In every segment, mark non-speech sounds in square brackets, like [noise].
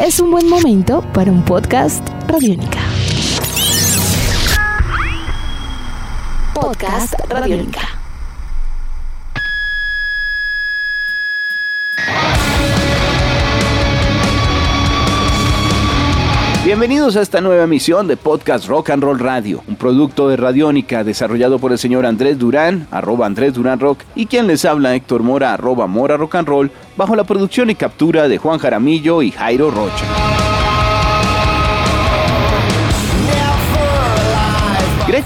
es un buen momento para un podcast Radiónica. Podcast Radiónica. Bienvenidos a esta nueva emisión de Podcast Rock and Roll Radio, un producto de Radiónica desarrollado por el señor Andrés Durán, arroba Andrés Durán Rock, y quien les habla Héctor Mora, arroba Mora Rock and Roll, bajo la producción y captura de Juan Jaramillo y Jairo Rocha.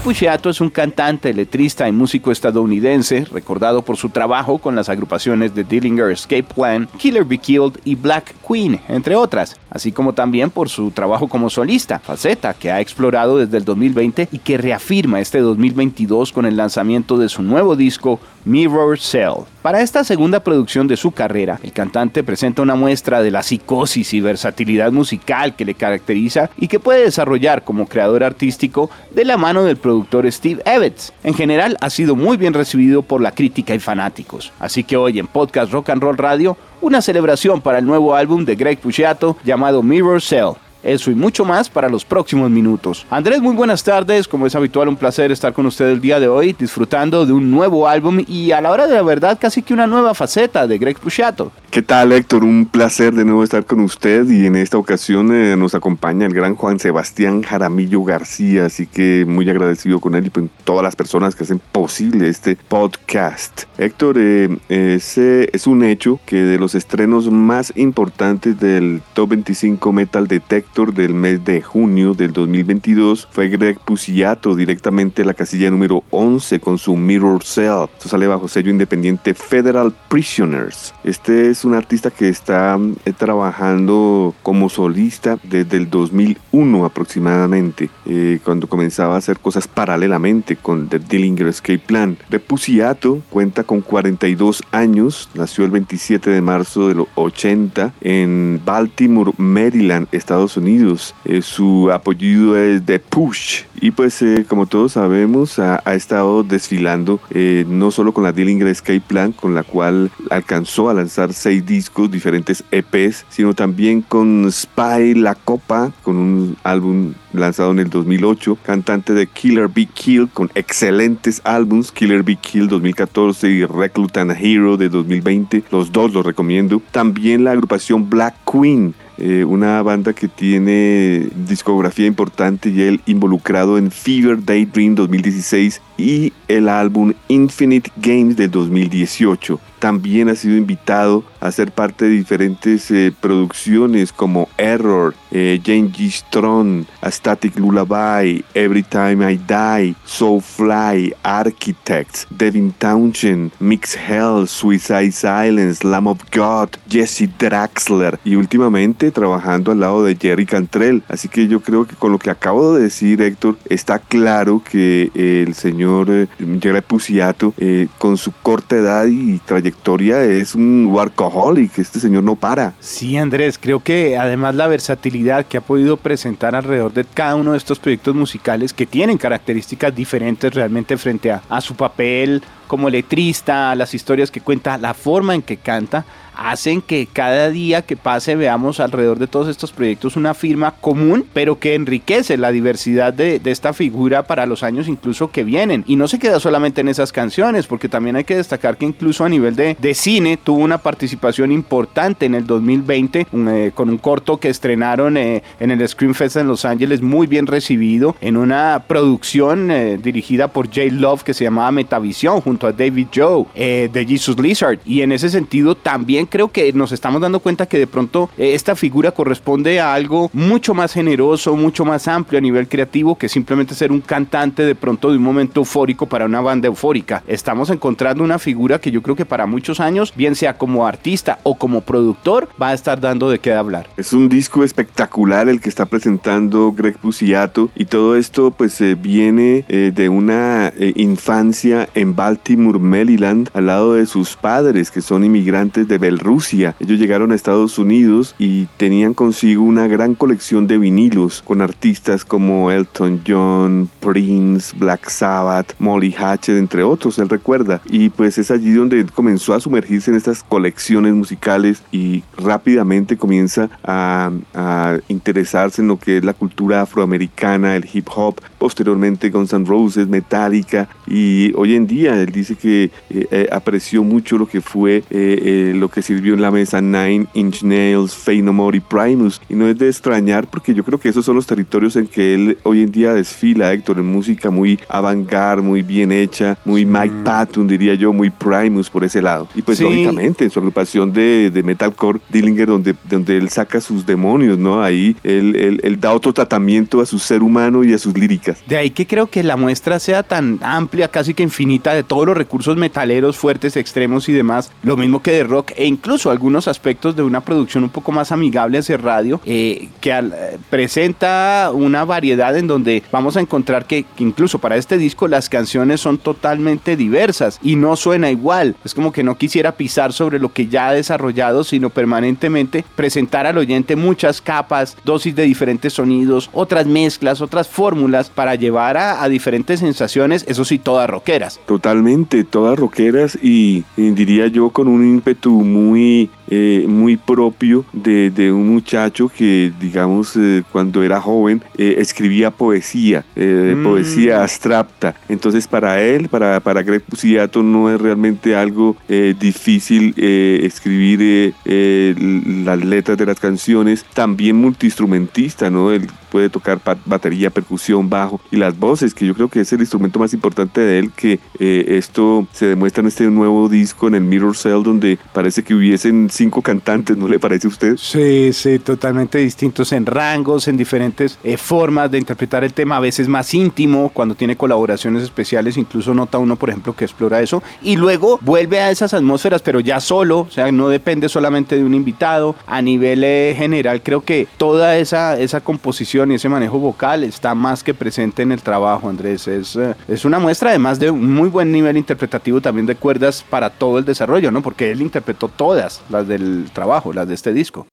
Puciato es un cantante, letrista y músico estadounidense, recordado por su trabajo con las agrupaciones de Dillinger Escape Plan, Killer Be Killed y Black Queen, entre otras, así como también por su trabajo como solista, faceta que ha explorado desde el 2020 y que reafirma este 2022 con el lanzamiento de su nuevo disco Mirror Cell. Para esta segunda producción de su carrera, el cantante presenta una muestra de la psicosis y versatilidad musical que le caracteriza y que puede desarrollar como creador artístico de la mano del productor Steve Evans. En general ha sido muy bien recibido por la crítica y fanáticos. Así que hoy en Podcast Rock and Roll Radio, una celebración para el nuevo álbum de Greg Puciato llamado Mirror Cell. Eso y mucho más para los próximos minutos. Andrés, muy buenas tardes. Como es habitual, un placer estar con usted el día de hoy, disfrutando de un nuevo álbum y a la hora de la verdad casi que una nueva faceta de Greg Puciato. ¿Qué tal, Héctor? Un placer de nuevo estar con usted y en esta ocasión eh, nos acompaña el gran Juan Sebastián Jaramillo García, así que muy agradecido con él y con todas las personas que hacen posible este podcast. Héctor, eh, ese es un hecho que de los estrenos más importantes del Top 25 Metal Del mes de junio del 2022 fue Greg Puciato directamente a la casilla número 11 con su Mirror Cell. Esto sale bajo sello independiente Federal Prisoners. Este es un artista que está eh, trabajando como solista desde el 2001 aproximadamente, eh, cuando comenzaba a hacer cosas paralelamente con The Dillinger Escape Plan. De Puciato cuenta con 42 años, nació el 27 de marzo de los 80 en Baltimore, Maryland, Estados Unidos. Eh, su apellido es The Push y pues como todos sabemos ha, estado desfilando no solo con la Dillinger Escape Plan, con la cual alcanzó a lanzar seis discos, diferentes EPs, sino también con Spy La Copa, con un álbum lanzado en el 2008, cantante de Killer Be Kill con excelentes álbums, Killer Be Kill 2014 y Reclutan Hero de 2020, los dos los recomiendo. También la agrupación Black Queen, eh, una banda que tiene discografía importante y él involucrado en Fever Daydream 2016 y el álbum Infinite Games de 2018. También ha sido invitado a ser parte de diferentes eh, producciones como Error, eh, G. Strong, A Static Lullaby, Every Time I Die, Soulfly, Architects, Devin Townshend, Mix Hell, Suicide Silence, Lamb of God, Jesse Draxler y últimamente trabajando al lado de Jerry Cantrell. Así que yo creo que con lo que acabo de decir, Héctor, está claro que el señor eh, Jerry Puciato, eh, con su corta edad y trayectoria, es un workaholic. Este señor no para. Sí, Andrés, creo que además la versatilidad que ha podido presentar alrededor de cada uno de estos proyectos musicales que tienen características diferentes realmente frente a, a su papel como letrista, las historias que cuenta, la forma en que canta, hacen que cada día que pase veamos alrededor de todos estos proyectos una firma común, pero que enriquece la diversidad de, de, esta figura para los años incluso que vienen. Y no se queda solamente en esas canciones, porque también hay que destacar que incluso a nivel de, de cine tuvo una participación importante en el 2020 un, eh, con un corto que estrenaron eh, en el Screen Fest en Los Ángeles, muy bien recibido, en una producción eh, dirigida por Jay Love que se llamaba Metavisión junto a David Joe eh, de Jesus Lizard. Y en ese sentido también creo que nos estamos dando cuenta que de pronto eh, esta figura corresponde a algo mucho más generoso, mucho más amplio a nivel creativo que simplemente ser un cantante de pronto de un momento eufórico para una banda eufórica. Estamos encontrando una figura que yo creo que para muchos años, bien sea como artista o como productor, va a estar dando de qué hablar. Es un disco espectacular el que está presentando Greg Puciato y todo esto pues eh, viene de una eh, infancia en Baltimore Baltimore, Maryland, al lado de sus padres, que son inmigrantes de Belrusia. Ellos llegaron a Estados Unidos y tenían consigo una gran colección de vinilos con artistas como Elton John, Prince, Black Sabbath, Molly Hatchet, entre otros, él recuerda. Y pues es allí donde comenzó a sumergirse en estas colecciones musicales y rápidamente comienza a, a interesarse en lo que es la cultura afroamericana, el hip hop, posteriormente Guns N' Roses, Metallica y hoy en día él dice que eh, eh, apreció mucho lo que fue eh, lo que sirvió en la mesa Nine Inch Nails, Fey No More y Primus y no es de extrañar porque yo creo que esos son los territorios en que él hoy en día desfila Héctor en música muy avant muy bien hecha, muy Mike Patton diría yo, muy Primus por ese lado y pues lógicamente en su agrupación de, de metalcore Dillinger donde, donde él saca sus demonios, ¿no? Ahí él, él, él da otro tratamiento a su ser humano y a sus líricas. De ahí que creo que la muestra sea tan amplia, casi que infinita, de los recursos metaleros fuertes, extremos y demás, lo mismo que de rock e incluso algunos aspectos de una producción un poco más amigable hacia radio, eh, que eh, presenta una variedad en donde vamos a encontrar que, incluso para este disco las canciones son totalmente diversas y no suena igual. Es como que no quisiera pisar sobre lo que ya ha desarrollado, sino permanentemente presentar al oyente muchas capas, dosis de diferentes sonidos, otras mezclas, otras fórmulas para llevar a, diferentes sensaciones, eso sí, todas rockeras. Totalmente, todas rockeras y, diría yo con un ímpetu muy, eh, muy propio de, un muchacho que, digamos, eh, cuando era joven, eh, escribía poesía, mm. poesía abstracta. Entonces, para él, para, para Greg Puciato, no es realmente algo difícil escribir las letras de las canciones. También multiinstrumentista, ¿no? Él puede tocar batería, percusión, bajo y las voces, que yo creo que es el instrumento más importante de él, que eh, esto se demuestra en este nuevo disco, en el Mirror Cell, donde parece que hubiesen cinco cantantes, ¿no le parece a usted? Sí, sí, totalmente distintos en rangos, en diferentes eh, formas de interpretar el tema, a veces más íntimo, cuando tiene colaboraciones especiales, incluso nota uno, por ejemplo, que explora eso, y luego vuelve a esas atmósferas, pero ya solo, o sea, no depende solamente de un invitado, a nivel eh, general, creo que toda esa, esa composición y ese manejo vocal está más que presente en el trabajo, Andrés. Es, eh, es una muestra además de un muy buen nivel interpretativo también de cuerdas para todo el desarrollo, ¿no? Porque él interpretó todas las del trabajo, las de este disco.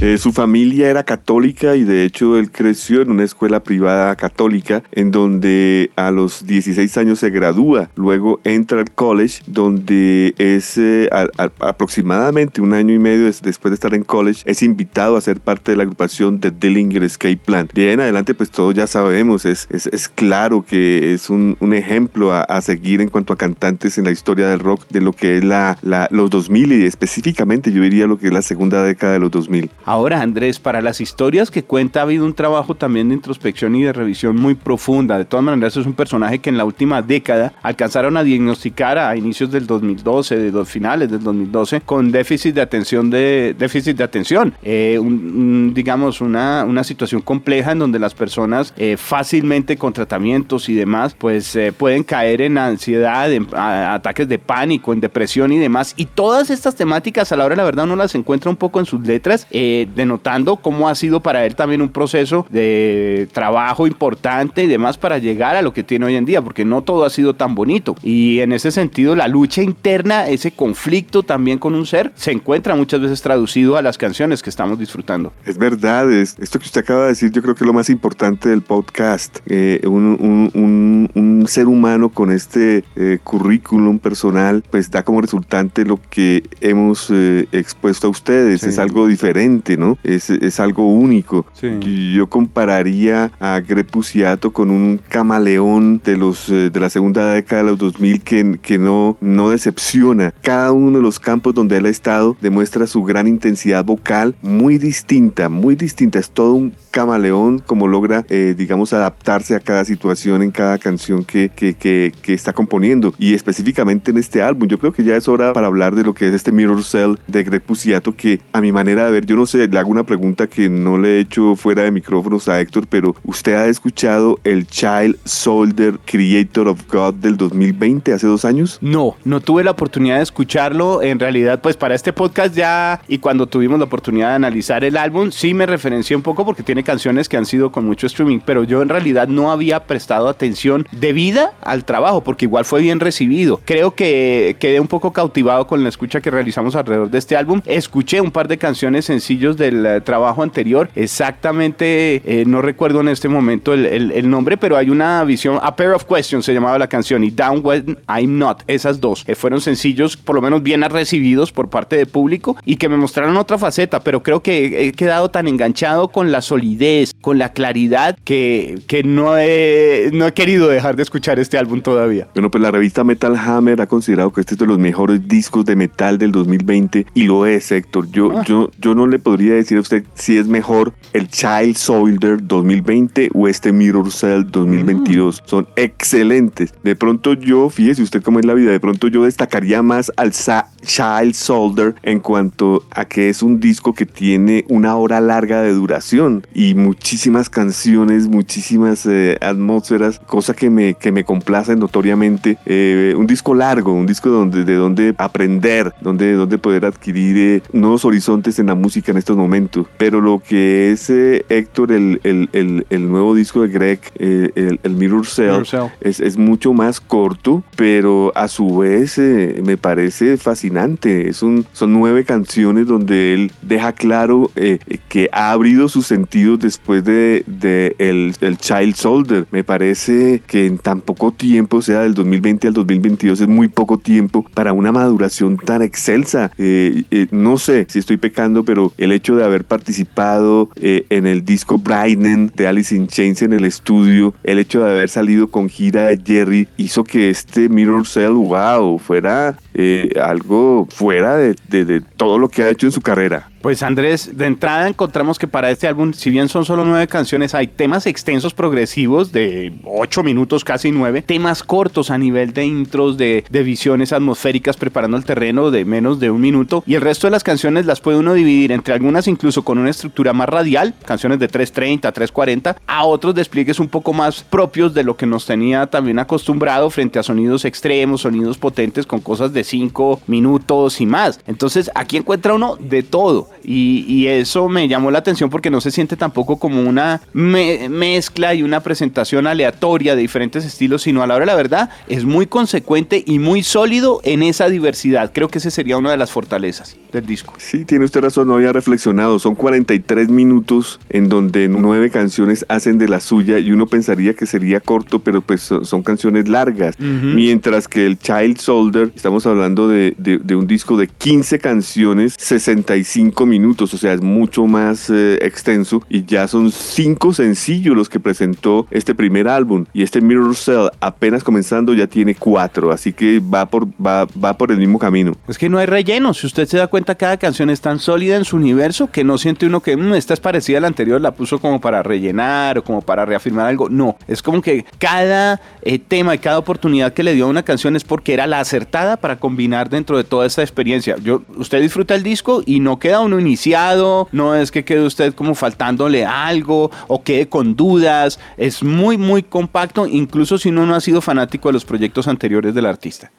Eh, su familia era católica y de hecho él creció en una escuela privada católica en donde a los 16 años se gradúa. Luego entra al college donde es eh, aproximadamente un año y medio después de estar en college es invitado a ser parte de la agrupación de Dillinger Escape Plan. De ahí en adelante pues todos ya sabemos, es, es, claro que es un, ejemplo a, a, seguir en cuanto a cantantes en la historia del rock de lo que es la, la, los 2000 y específicamente yo diría lo que es la segunda década de los 2000. Ahora, Andrés, para las historias que cuenta ha habido un trabajo también de introspección y de revisión muy profunda. De todas maneras, es un personaje que en la última década alcanzaron a diagnosticar a inicios del 2012, de los finales del 2012, con déficit de atención de déficit de atención. Eh, digamos, una, una situación compleja en donde las personas eh, fácilmente con tratamientos y demás, pues eh, pueden caer en ansiedad, en ataques de pánico, en depresión y demás. Y todas estas temáticas, a la hora la verdad, uno las encuentra un poco en sus letras denotando cómo ha sido para él también un proceso de trabajo importante y demás para llegar a lo que tiene hoy en día, porque no todo ha sido tan bonito. Y en ese sentido, la lucha interna, ese conflicto también con un ser, se encuentra muchas veces traducido a las canciones que estamos disfrutando. Es verdad, es, esto que usted acaba de decir, yo creo que es lo más importante del podcast. Eh, un, ser humano con este eh, currículum personal, pues da como resultante lo que hemos eh, expuesto a ustedes. Es algo diferente ¿no? Es, es algo único. Yo compararía a Grepuciato con un camaleón de, los, eh, de la segunda década de los 2000 que, que no, no decepciona. Cada uno de los campos donde él ha estado demuestra su gran intensidad vocal, muy distinta, muy distinta. Es todo un camaleón como logra, eh, digamos, adaptarse a cada situación en cada canción que, que, que, que, está componiendo. Y específicamente en este álbum, yo creo que ya es hora para hablar de lo que es este Mirror Cell de Greg Puciato, que a mi manera de ver, yo no sé le hago una pregunta que no le he hecho fuera de micrófonos a Héctor, pero ¿usted ha escuchado el Child Soldier Creator of God del 2020, hace dos años? No, no tuve la oportunidad de escucharlo. En realidad, pues para este podcast ya y cuando tuvimos la oportunidad de analizar el álbum, sí me referencié un poco porque tiene canciones que han sido con mucho streaming, pero yo en realidad no había prestado atención debida al trabajo porque igual fue bien recibido. Creo que quedé un poco cautivado con la escucha que realizamos alrededor de este álbum. Escuché un par de canciones sencillos del eh, trabajo anterior. Exactamente, eh, no recuerdo en este momento el, el, nombre, pero hay una visión, A Pair of Questions se llamaba la canción y Down When I'm Not. Esas dos eh, fueron sencillos, por lo menos bien recibidos por parte del público y que me mostraron otra faceta, pero creo que he quedado tan enganchado con la solidez, con la claridad, que, que no, he, no he querido dejar de escuchar este álbum todavía. Bueno, pues la revista Metal Hammer ha considerado que este es de los mejores discos de metal del 2020 y lo es, Héctor. Yo, ah. yo, yo no le podría decir a usted si es mejor el Child Soldier 2020 o este Mirror Cell 2022. Mm. Son excelentes. De pronto yo, fíjese usted cómo es la vida, de pronto yo destacaría más al Child Soldier en cuanto a que es un disco que tiene una hora larga de duración y muchísimas canciones, muchísimas eh, atmósferas, cosa que me, que me complace notoriamente. Eh, un disco largo, un disco donde, de donde aprender, donde, donde poder adquirir eh, nuevos horizontes en la música en estos momentos. Pero lo que es Héctor, el, el, el, nuevo disco de Greg, el, Mirror Cell, Es, es, mucho más corto, pero a su vez me parece fascinante. Es un, son nueve canciones donde él deja claro que ha abrido sus sentidos después de, de el, el, Child Soldier. Me parece que en tan poco tiempo, o sea, del 2020 al 2022, es muy poco tiempo para una maduración tan excelsa. Eh, eh, no sé si estoy pecando, pero el hecho de haber participado eh, en el disco Brightening de Alice in Chains en el estudio, el hecho de haber salido con gira de Jerry, hizo que este Mirror Cell, wow, fuera algo fuera de todo lo que ha hecho en su carrera. Pues Andrés, de entrada encontramos que para este álbum, si bien son solo nueve canciones, hay temas extensos progresivos de ocho minutos, casi nueve, temas cortos a nivel de intros, de, visiones atmosféricas preparando el terreno de menos de un minuto, y el resto de las canciones las puede uno dividir entre algunas incluso con una estructura más radial, canciones de 3.30, 3.40, a otros despliegues un poco más propios de lo que nos tenía también acostumbrado frente a sonidos extremos, sonidos potentes con cosas de cinco minutos y más. Entonces aquí encuentra uno de todo. Y, eso me llamó la atención porque no se siente tampoco como una mezcla y una presentación aleatoria de diferentes estilos, sino a la hora de la verdad es muy consecuente y muy sólido en esa diversidad. Creo que esa sería una de las fortalezas del disco. Sí, tiene usted razón, no había reflexionado. Son 43 minutos en donde nueve canciones hacen de la suya y uno pensaría que sería corto, pero pues son, canciones largas. Mientras que el Child Soldier, estamos hablando de, de un disco de 15 canciones, 65 minutos, o sea, es mucho más eh, extenso y ya son cinco sencillos los que presentó este primer álbum y este Mirror Cell apenas comenzando ya tiene cuatro, así que va por, va, va por el mismo camino. Es que no hay relleno, si usted se da cuenta cada canción es tan sólida en su universo que no siente uno que mm, esta es parecida a la anterior, la puso como para rellenar o como para reafirmar algo, no, es como que cada eh, tema y cada oportunidad que le dio a una canción es porque era la acertada para combinar dentro de toda esta experiencia. Yo, usted disfruta el disco y no queda uno iniciado, no es que quede usted como faltándole algo o quede con dudas, es muy muy compacto, incluso si uno no ha sido fanático de los proyectos anteriores del artista.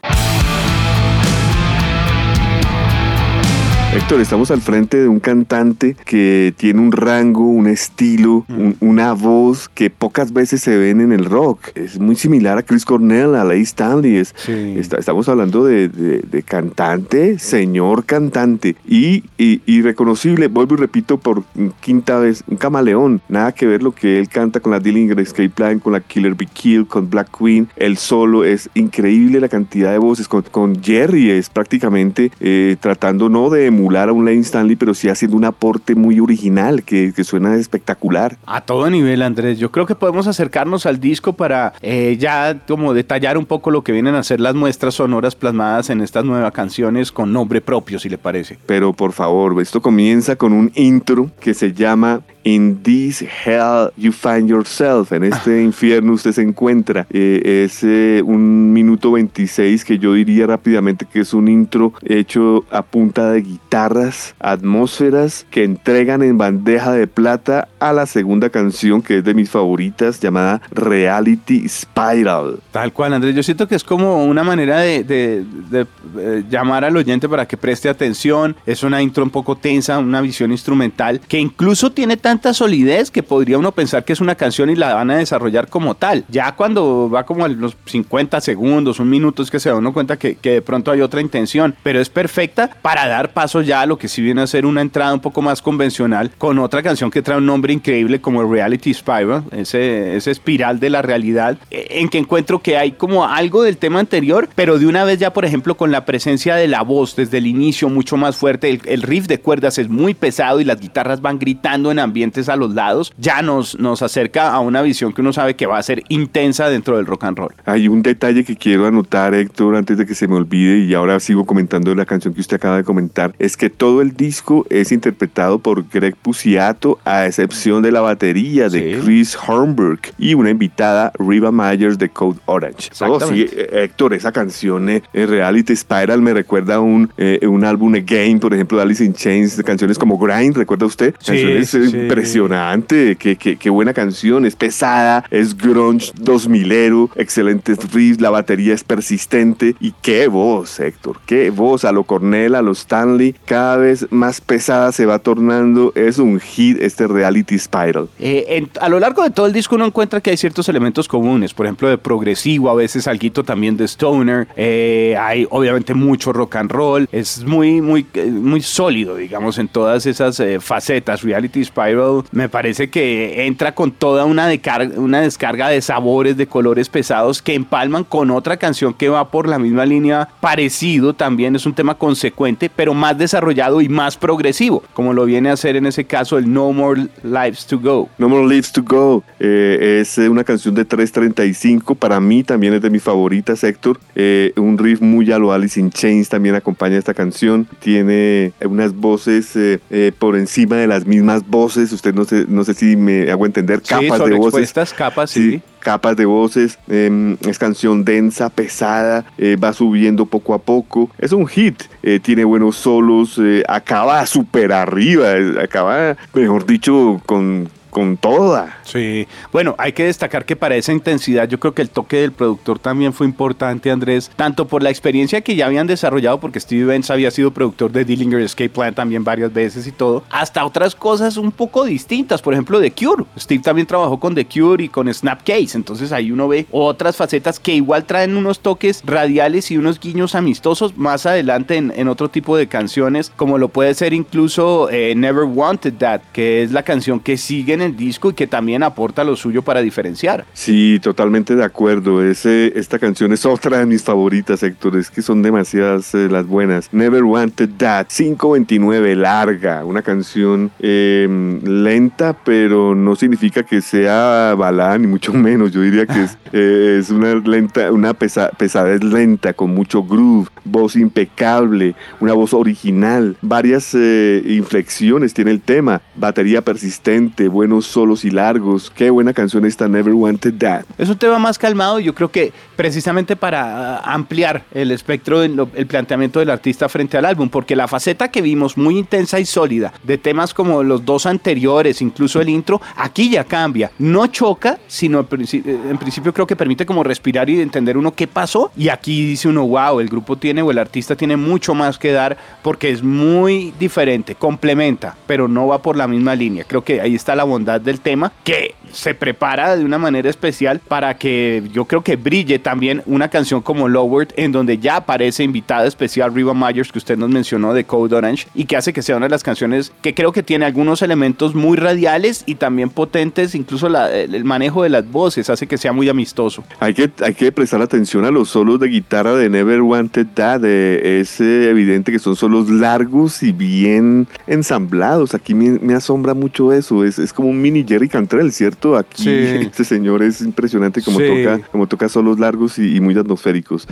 Héctor, estamos al frente de un cantante que tiene un rango, un estilo, una voz que pocas veces se ven en el rock. Es muy similar a Chris Cornell, a Leigh Stanley. estamos hablando de, cantante, señor cantante. Y, y, reconocible, vuelvo y repito por quinta vez, un camaleón. Nada que ver lo que él canta con la Dillinger Escape Plan, con la Killer Be Kill, con Black Queen. El solo es increíble la cantidad de voces. Con, Jerry es prácticamente eh, tratando no de emular a un Lane Stanley, pero sí haciendo un aporte muy original que, suena espectacular. A todo nivel, Andrés. Yo creo que podemos acercarnos al disco para eh, ya como detallar un poco lo que vienen a ser las muestras sonoras plasmadas en estas nuevas canciones con nombre propio, si le parece. Pero por favor, esto comienza con un intro que se llama In this hell you find yourself. En este [laughs] infierno usted se encuentra. Eh, es eh, un minuto 26 que yo diría rápidamente que es un intro hecho a punta de guitarras, atmósferas que entregan en bandeja de plata a la segunda canción que es de mis favoritas llamada Reality Spiral. Tal cual, Andrés. Yo siento que es como una manera de, de, eh, llamar al oyente para que preste atención. Es una intro un poco tensa, una visión instrumental que incluso tiene tanta solidez que podría uno pensar que es una canción y la van a desarrollar como tal. Ya cuando va como a los 50 segundos, un minuto, es que se da uno cuenta que, que de pronto hay otra intención, pero es perfecta para dar paso ya a lo que si viene a ser una entrada un poco más convencional con otra canción que trae un nombre increíble como Reality Spiral, ese, ese espiral de la realidad, en que encuentro que hay como algo del tema anterior, pero de una vez ya, por ejemplo, con la presencia de la voz desde el inicio mucho más fuerte, el, el riff de cuerdas es muy pesado y las guitarras van gritando en a los lados, ya nos, nos acerca a una visión que uno sabe que va a ser intensa dentro del rock and roll. Hay un detalle que quiero anotar, Héctor, antes de que se me olvide, y ahora sigo comentando la canción que usted acaba de comentar, es que todo el disco es interpretado por Greg Puciato, a excepción de la batería de Chris Hornberg y una invitada, Riva Myers de Code Orange. Oh, sí, Héctor, esa canción eh, Reality Spiral me recuerda a un, eh, un álbum Again, por ejemplo, de Alice in Chains, de canciones como Grind, ¿recuerda usted? Canciones sí, impresionante, qué, qué, qué, buena canción, es pesada, es grunge 2000ero, excelentes riffs, la batería es persistente y qué voz, Héctor, qué voz a lo Cornell, a lo Stanley, cada vez más pesada se va tornando, es un hit este Reality Spiral. Eh, a lo largo de todo el disco uno encuentra que hay ciertos elementos comunes, por ejemplo de progresivo, a veces algo también de stoner, eh, hay obviamente mucho rock and roll, es muy, muy, eh, muy sólido, digamos, en todas esas eh, facetas. Reality Spiral me parece que entra con toda una, descarga de sabores, de colores pesados que empalman con otra canción que va por la misma línea parecido, también es un tema consecuente, pero más desarrollado y más progresivo, como lo viene a hacer en ese caso el No More Lives to Go. No More Lives to Go es una canción de 335, para mí también es de mis favoritas, Héctor. Eh, un riff muy a lo Alice in Chains también acompaña esta canción. Tiene unas voces eh, eh, por encima de las mismas voces. Usted no sé, no sé si me hago entender. Capas de voces. capas, sí. capas de voces, em, es canción densa, pesada, va subiendo poco a poco. Es un hit, tiene buenos solos, acaba súper arriba, acaba, mejor dicho, con, con toda. Sí, bueno, hay que destacar que para esa intensidad yo creo que el toque del productor también fue importante, Andrés, tanto por la experiencia que ya habían desarrollado, porque Steve Benz había sido productor de Dillinger Escape Plan también varias veces y todo, hasta otras cosas un poco distintas, por ejemplo The Cure. Steve también trabajó con The Cure y con Snapcase, entonces ahí uno ve otras facetas que igual traen unos toques radiales y unos guiños amistosos más adelante en, otro tipo de canciones, como lo puede ser incluso eh, Never Wanted That, que es la canción que sigue en el disco y que también aporta lo suyo para diferenciar. Sí, totalmente de acuerdo. Ese, esta canción es otra de mis favoritas, Héctor. Es que son demasiadas eh, las buenas. Never Wanted That, 529, larga. Una canción em, lenta, pero no significa que sea balada, ni mucho menos. Yo diría que es, [laughs] eh, es una, lenta, una pesadez lenta, con mucho groove, voz impecable, una voz original, varias eh, inflexiones tiene el tema, batería persistente, buen solos y largos. Qué buena canción esta Never Wanted That. Es un tema más calmado yo creo que precisamente para ah, ampliar el espectro del el planteamiento del artista frente al álbum, porque la faceta que vimos muy intensa y sólida de temas como los dos anteriores, incluso el intro, aquí ya cambia. No choca, sino en principio creo que permite como respirar y entender uno qué pasó. Y aquí dice uno, wow, el grupo tiene o el artista tiene mucho más que dar porque es muy diferente, complementa, pero no va por la misma línea. Creo que ahí está la bondad del tema, que se prepara de una manera especial para que yo creo que brille también una canción como Lowered, en donde ya aparece invitada especial Riva Myers, que usted nos mencionó de Code Orange, y que hace que sea una de las canciones que creo que tiene algunos elementos muy radiales y también potentes, incluso el manejo de las voces hace que sea muy amistoso. Hay que, hay que prestar atención a los solos de guitarra de Never Wanted Es eh, evidente que son solos largos y bien ensamblados, aquí me, asombra mucho eso, es, es como un mini Jerry Cantrell, ¿cierto? Aquí este señor es impresionante como toca, como toca solos largos y, y muy atmosféricos.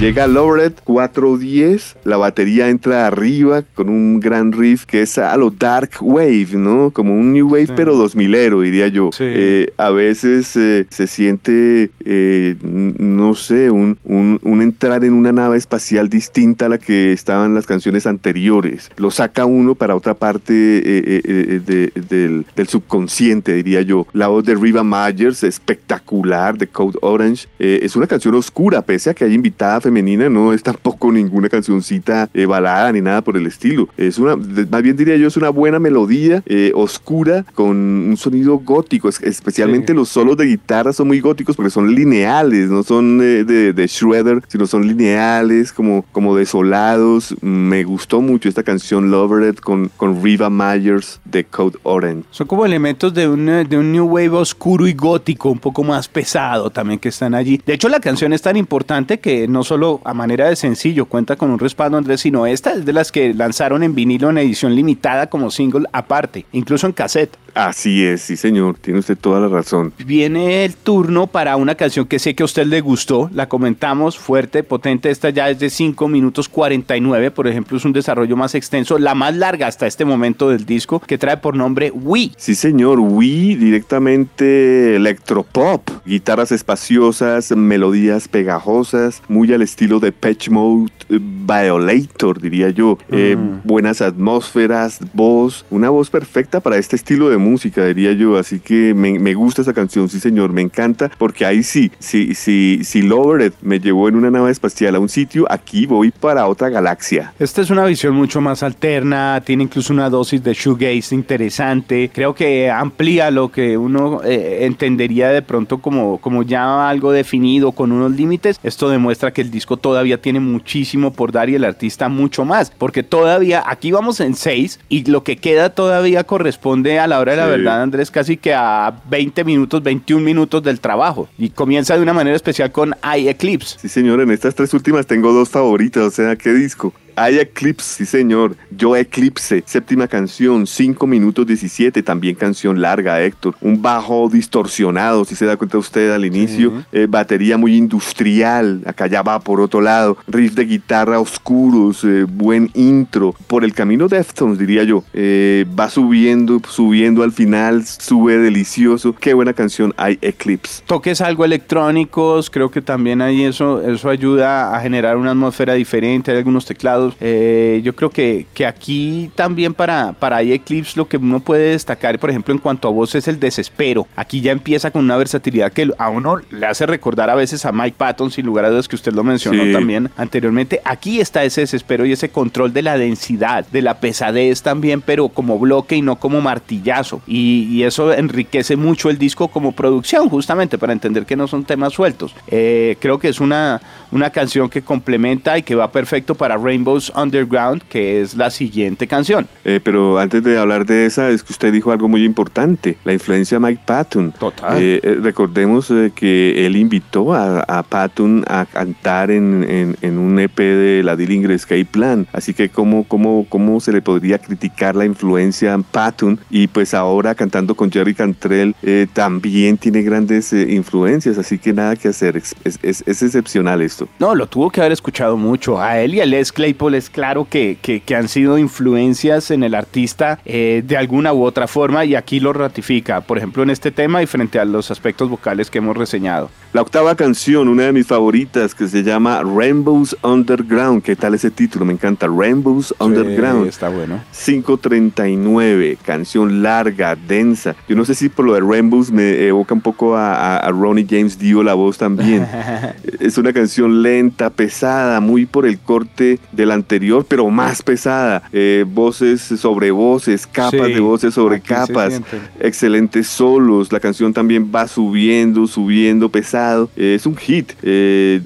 Llega Loret 410, la batería entra arriba con un gran riff que es a lo Dark Wave, ¿no? Como un New Wave, pero 2000ero, diría yo. Eh, a veces eh, se siente, eh, no sé, un, un, entrar en una nave espacial distinta a la que estaban las canciones anteriores. Lo saca uno para otra parte del, del, subconsciente, diría yo. La voz de Riva Myers, espectacular, de Code Orange. es una canción oscura, pese a que hay invitada femenina, no es tampoco ninguna cancioncita eh, balada ni nada por el estilo. Es una, más bien diría yo, es una buena melodía eh, oscura con un sonido gótico. especialmente los solos de guitarra son muy góticos porque son lineales, no son eh, de, de, Shredder, sino son lineales, como, como desolados. Me gustó mucho esta canción Lovered con, con Riva Myers de Code Orange. Son como elementos de un, de un new wave oscuro y gótico, un poco más pesado también que están allí. De hecho, la canción es tan importante que no solo a manera de sencillo cuenta con un respaldo Andrés, sino esta es de las que lanzaron en vinilo en edición limitada como single aparte, incluso en cassette. Así es, sí señor, tiene usted toda la razón. Viene el turno para una canción que sé que a usted le gustó, la comentamos, fuerte, potente, esta ya es de 5 minutos 49, por ejemplo, es un desarrollo más extenso, la más larga hasta este momento del disco, que trae por nombre Wii. Sí señor, Wii directamente electropop, guitarras espaciosas, melodías pegajosas, muy al estilo de Patch Mode eh, Violator, diría yo. Eh, mm. buenas atmósferas, voz, una voz perfecta para este estilo de música, diría yo. Así que me, gusta esa canción, sí señor, me encanta, porque ahí sí, si, si, si Lovered me llevó en una nave espacial a un sitio, aquí voy para otra galaxia. Esta es una visión mucho más alterna, tiene incluso una dosis de shoegaze interesante. Creo que amplía lo que uno eh, entendería de pronto como, como ya algo definido con unos límites. Esto demuestra que el disco todavía tiene muchísimo por dar y el artista mucho más, porque todavía aquí vamos en 6 y lo que queda todavía corresponde a la hora de la verdad, Andrés, casi que a 20 minutos, 21 minutos del trabajo. Y comienza de una manera especial con I Eclipse. Sí, señor, en estas tres últimas tengo dos favoritas, o sea, ¿qué disco? Hay Eclipse, sí señor. Yo Eclipse, séptima canción, 5 minutos 17, también canción larga, Héctor. Un bajo distorsionado, si se da cuenta usted al inicio. Eh, batería muy industrial, acá ya va por otro lado. Riff de guitarra oscuros, eh, buen intro. Por el camino Deftones, diría yo. Eh, va subiendo, subiendo al final, sube delicioso. Qué buena canción hay Eclipse. Toques algo electrónicos, creo que también ahí eso, eso ayuda a generar una atmósfera diferente. Hay algunos teclados eh, yo creo que, que aquí también para, para Eclipse lo que uno puede destacar, por ejemplo, en cuanto a voz es el desespero. Aquí ya empieza con una versatilidad que a uno le hace recordar a veces a Mike Patton, sin lugar a dudas que usted lo también anteriormente. Aquí está ese desespero y ese control de la densidad, de la pesadez también, pero como bloque y no como martillazo. Y, eso enriquece mucho el disco como producción, justamente para entender que no son temas sueltos. Eh, creo que es una, una canción que complementa y que va perfecto para Rainbow Underground, que es la siguiente canción. Eh, pero antes de hablar de esa, es que usted dijo algo muy importante, la influencia de Mike Patton. Total. Eh, eh, recordemos que él invitó a, Patton a cantar en, un EP de la Dillinger Escape Plan. Así que ¿cómo, cómo, cómo se le podría criticar la influencia a Patton? Y pues ahora cantando con Jerry Cantrell también tiene grandes influencias, así que nada que hacer. Es, es, excepcional esto. No, lo tuvo que haber escuchado mucho. A él y a Les Claypool es claro que, que, han sido influencias en el artista eh, de alguna u otra forma y aquí lo ratifica, por ejemplo en este tema y frente a los aspectos vocales que hemos reseñado. La octava canción, una de mis favoritas, que se llama Rainbows Underground. ¿Qué tal ese título? Me encanta. Rainbows Underground. Está bueno. 539, canción larga, densa. Yo no sé si por lo de Rainbows me evoca un poco a, a Ronnie James Dio la voz también. [laughs] es una canción lenta, pesada, muy por el corte de la anterior, pero más pesada. Eh, voces sobre voces, capas de voces sobre capas, excelentes solos. La canción también va subiendo, subiendo, pesado. Eh, es un hit. Eh,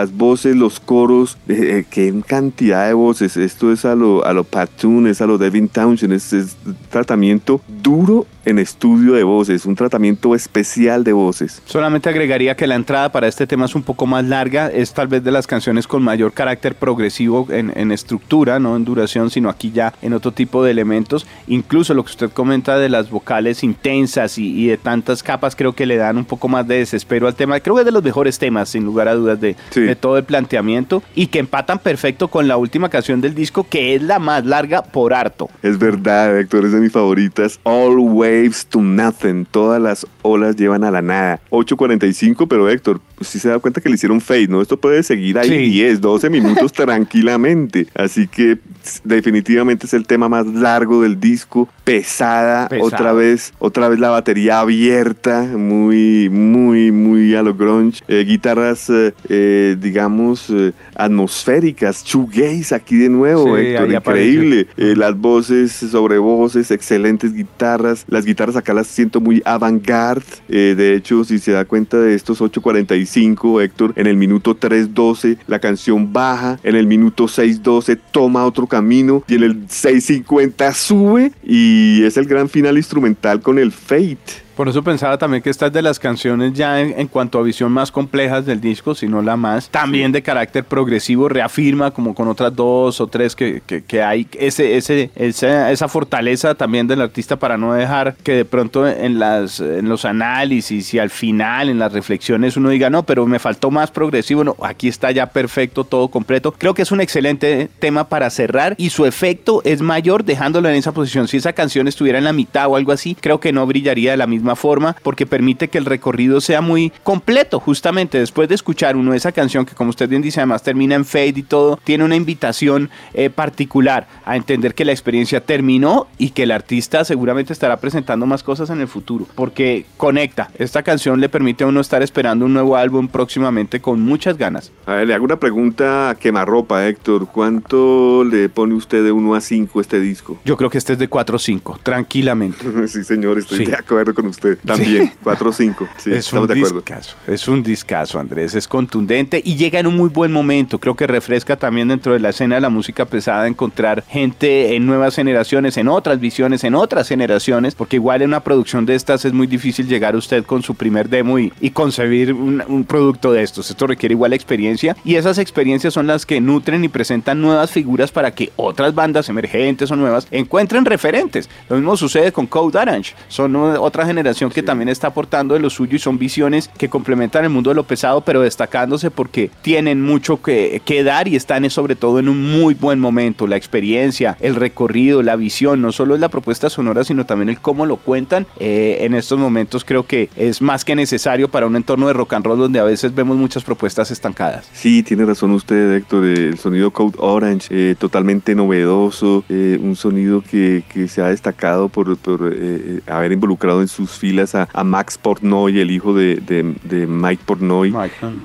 las voces, los coros, qué cantidad de voces. Esto es a lo, a lo Patoon, es a lo Devin Townshend, es, es tratamiento duro en estudio de voces, un tratamiento especial de voces. Solamente agregaría que la entrada para este tema es un poco más larga, es tal vez de las canciones con mayor carácter progresivo en, estructura, no en duración, sino aquí ya en otro tipo de elementos. Incluso lo que usted comenta de las vocales intensas y, de tantas capas, creo que le dan un poco más de desespero al tema. Creo que es de los mejores temas, sin lugar a dudas, de, de todo el planteamiento y que empatan perfecto con la última canción del disco, que es la más larga por harto. Es verdad, Héctor, es de mis favoritas. All Waves to Nothing. Todas las olas llevan a la nada. 8.45, pero Héctor, si se da cuenta que le hicieron fade, ¿no? Esto puede seguir ahí 10, 12 minutos [laughs] tranquilamente. Así que definitivamente es el tema más largo del disco. Pesada, otra vez, otra vez la batería abierta, muy, muy, muy a lo grunge. Eh, guitarras, eh, eh, digamos, atmosféricas, shoegaze aquí de nuevo, Héctor, increíble. las voces sobre voces, excelentes guitarras. Las guitarras acá las siento muy avant-garde. de hecho, si se da cuenta de estos 8.45, Héctor, en el minuto 3.12 la canción baja, en el minuto 6.12 toma otro camino y en el 6.50 sube y es el gran final instrumental con el Fate. Por eso pensaba también que esta es de las canciones ya en, cuanto a visión más complejas del disco, si no la más. También de carácter progresivo, reafirma como con otras dos o tres que, que, hay ese, ese, esa, esa, fortaleza también del artista para no dejar que de pronto en, las, en los análisis y al final, en las reflexiones, uno diga, no, pero me faltó más progresivo. No, aquí está ya perfecto, todo completo. Creo que es un excelente tema para cerrar y su efecto es mayor dejándolo en esa posición. Si esa canción estuviera en la mitad o algo así, creo que no brillaría de la misma forma porque permite que el recorrido sea muy completo. Justamente después de escuchar uno esa canción que como usted bien dice además termina en fade y todo, tiene una invitación eh, particular a entender que la experiencia terminó y que el artista seguramente estará presentando más cosas en el futuro porque conecta. Esta canción le permite a uno estar esperando un nuevo álbum próximamente con muchas ganas. A ver, le hago una pregunta a quemarropa, Héctor. ¿Cuánto le pone usted de 1 a 5 este disco? Yo creo que este es de 4 o 5, tranquilamente. [laughs] sí, señor, estoy de acuerdo con usted también, 4 o 5. es un Discazo, es un discazo, Andrés. Es contundente y llega en un muy buen momento. Creo que refresca también dentro de la escena de la música pesada encontrar gente en nuevas generaciones, en otras visiones, en otras generaciones, porque igual en una producción de estas es muy difícil llegar usted con su primer demo y, concebir un, un, producto de estos. Esto requiere igual experiencia y esas experiencias son las que nutren y presentan nuevas figuras para que otras bandas emergentes o nuevas encuentren referentes. Lo mismo sucede con Code Orange. Son otra generación que también está aportando de lo suyo y son visiones que complementan el mundo de lo pesado, pero destacándose porque tienen mucho que, que dar y están sobre todo en un muy buen momento. La experiencia, el recorrido, la visión, no solo es la propuesta sonora, sino también el cómo lo cuentan. Eh, en estos momentos creo que es más que necesario para un entorno de rock and roll donde a veces vemos muchas propuestas estancadas. Sí, tiene razón usted, Héctor. El sonido Code Orange, eh, totalmente novedoso, eh, un sonido que, que, se ha destacado por, por haber involucrado en sus filas a, Max Portnoy, el hijo de, Mike Portnoy,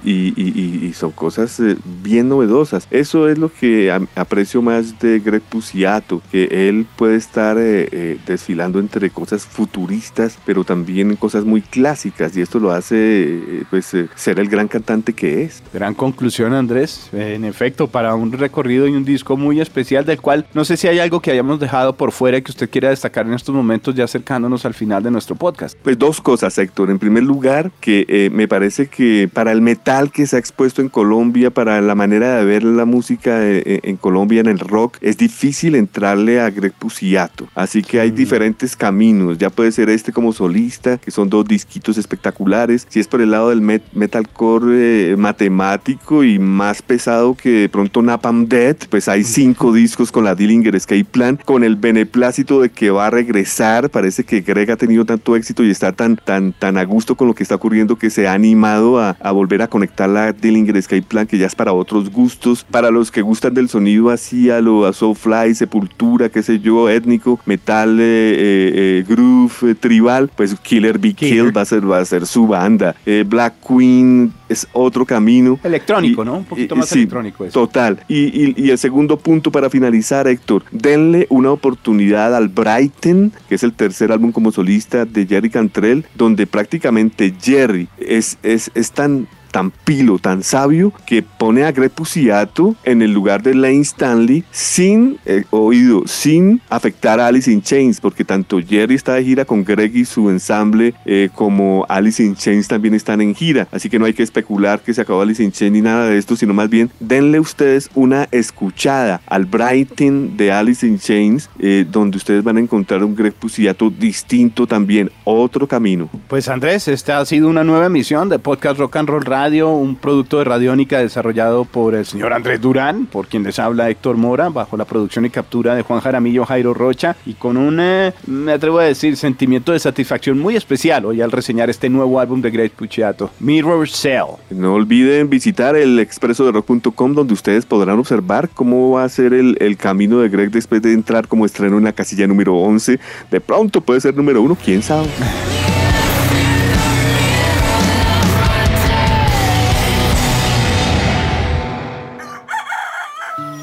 y, son cosas eh, bien novedosas. Eso es lo que aprecio más de Greg Puciato, que él puede estar eh, eh, desfilando entre cosas futuristas, pero también cosas muy clásicas, y esto lo hace pues ser el gran cantante que es. Gran conclusión, Andrés. En efecto, para un recorrido y un disco muy especial, del cual no sé si hay algo que hayamos dejado por fuera que usted quiera destacar en estos momentos, ya acercándonos al final de nuestro podcast. Pues dos cosas, Héctor. En primer lugar, que eh, me parece que para el metal que se ha expuesto en Colombia, para la manera de ver la música eh, eh, en Colombia, en el rock, es difícil entrarle a Greg Puciato. Así que hay diferentes caminos. Ya puede ser este como solista, que son dos disquitos espectaculares. Si es por el lado del metalcore matemático y más pesado que de pronto Napalm Dead, pues hay cinco discos con la Dillinger Escape Plan, con el beneplácito de que va a regresar. Parece que Greg ha tenido tanto éxito y está tan, tan, tan a gusto con lo que está ocurriendo que se ha animado a, a volver a conectar la Dillinger Skype Plan, que ya es para otros gustos, para los que gustan del sonido así a lo a Soulfly, Sepultura, qué sé yo, étnico, metal, eh, eh, eh groove, tribal, pues Killer Be Killed va a ser, va a ser su banda. Eh, Black Queen es otro camino. Electrónico, ¿no? Un poquito más electrónico. Eso. Total. Y, y, y, el segundo punto para finalizar, Héctor, denle una oportunidad al Brighton, que es el tercer álbum como solista de Jerry Cantrell, donde prácticamente Jerry es, es, es tan tan pilo, tan sabio, que pone a Greg Puciato en el lugar de Lane Stanley sin eh, oído, sin afectar a Alice in Chains, porque tanto Jerry está de gira con Greg y su ensamble, eh, como Alice in Chains también están en gira. Así que no hay que especular que se acabó Alice in Chains ni nada de esto, sino más bien denle ustedes una escuchada al Brighton de Alice in Chains, eh, donde ustedes van a encontrar un Greg Puciato distinto también, otro camino. Pues Andrés, esta ha sido una nueva emisión de Podcast Rock and Roll Radio, un producto de Radiónica desarrollado por el señor Andrés Durán, por quien les habla Héctor Mora, bajo la producción y captura de Juan Jaramillo Jairo Rocha, y con un, eh, me atrevo a decir, sentimiento de satisfacción muy especial hoy al reseñar este nuevo álbum de Greg Puciato, Mirror Cell. No olviden visitar el expreso de rock.com donde ustedes podrán observar cómo va a ser el, el camino de Greg después de entrar como estreno en la casilla número 11. De pronto puede ser número uno, quién sabe.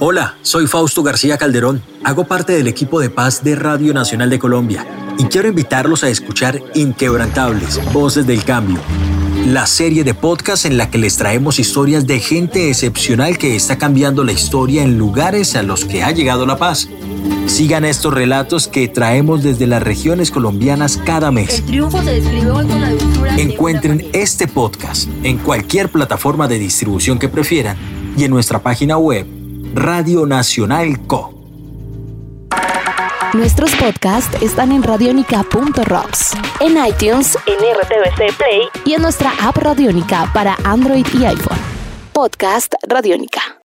Hola, soy Fausto García Calderón. Hago parte del equipo de paz de Radio Nacional de Colombia y quiero invitarlos a escuchar Inquebrantables, Voces del Cambio, la serie de podcast en la que les traemos historias de gente excepcional que está cambiando la historia en lugares a los que ha llegado la paz. Sigan estos relatos que traemos desde las regiones colombianas cada mes. El triunfo se describe hoy con la dulzura de Encuentren este podcast en cualquier plataforma de distribución que prefieran y en nuestra página web Radio Nacional Co. Nuestros podcasts están en radionica.rocks, en iTunes, en RTVC Play y en nuestra app Radionica para Android y iPhone. Podcast Radionica.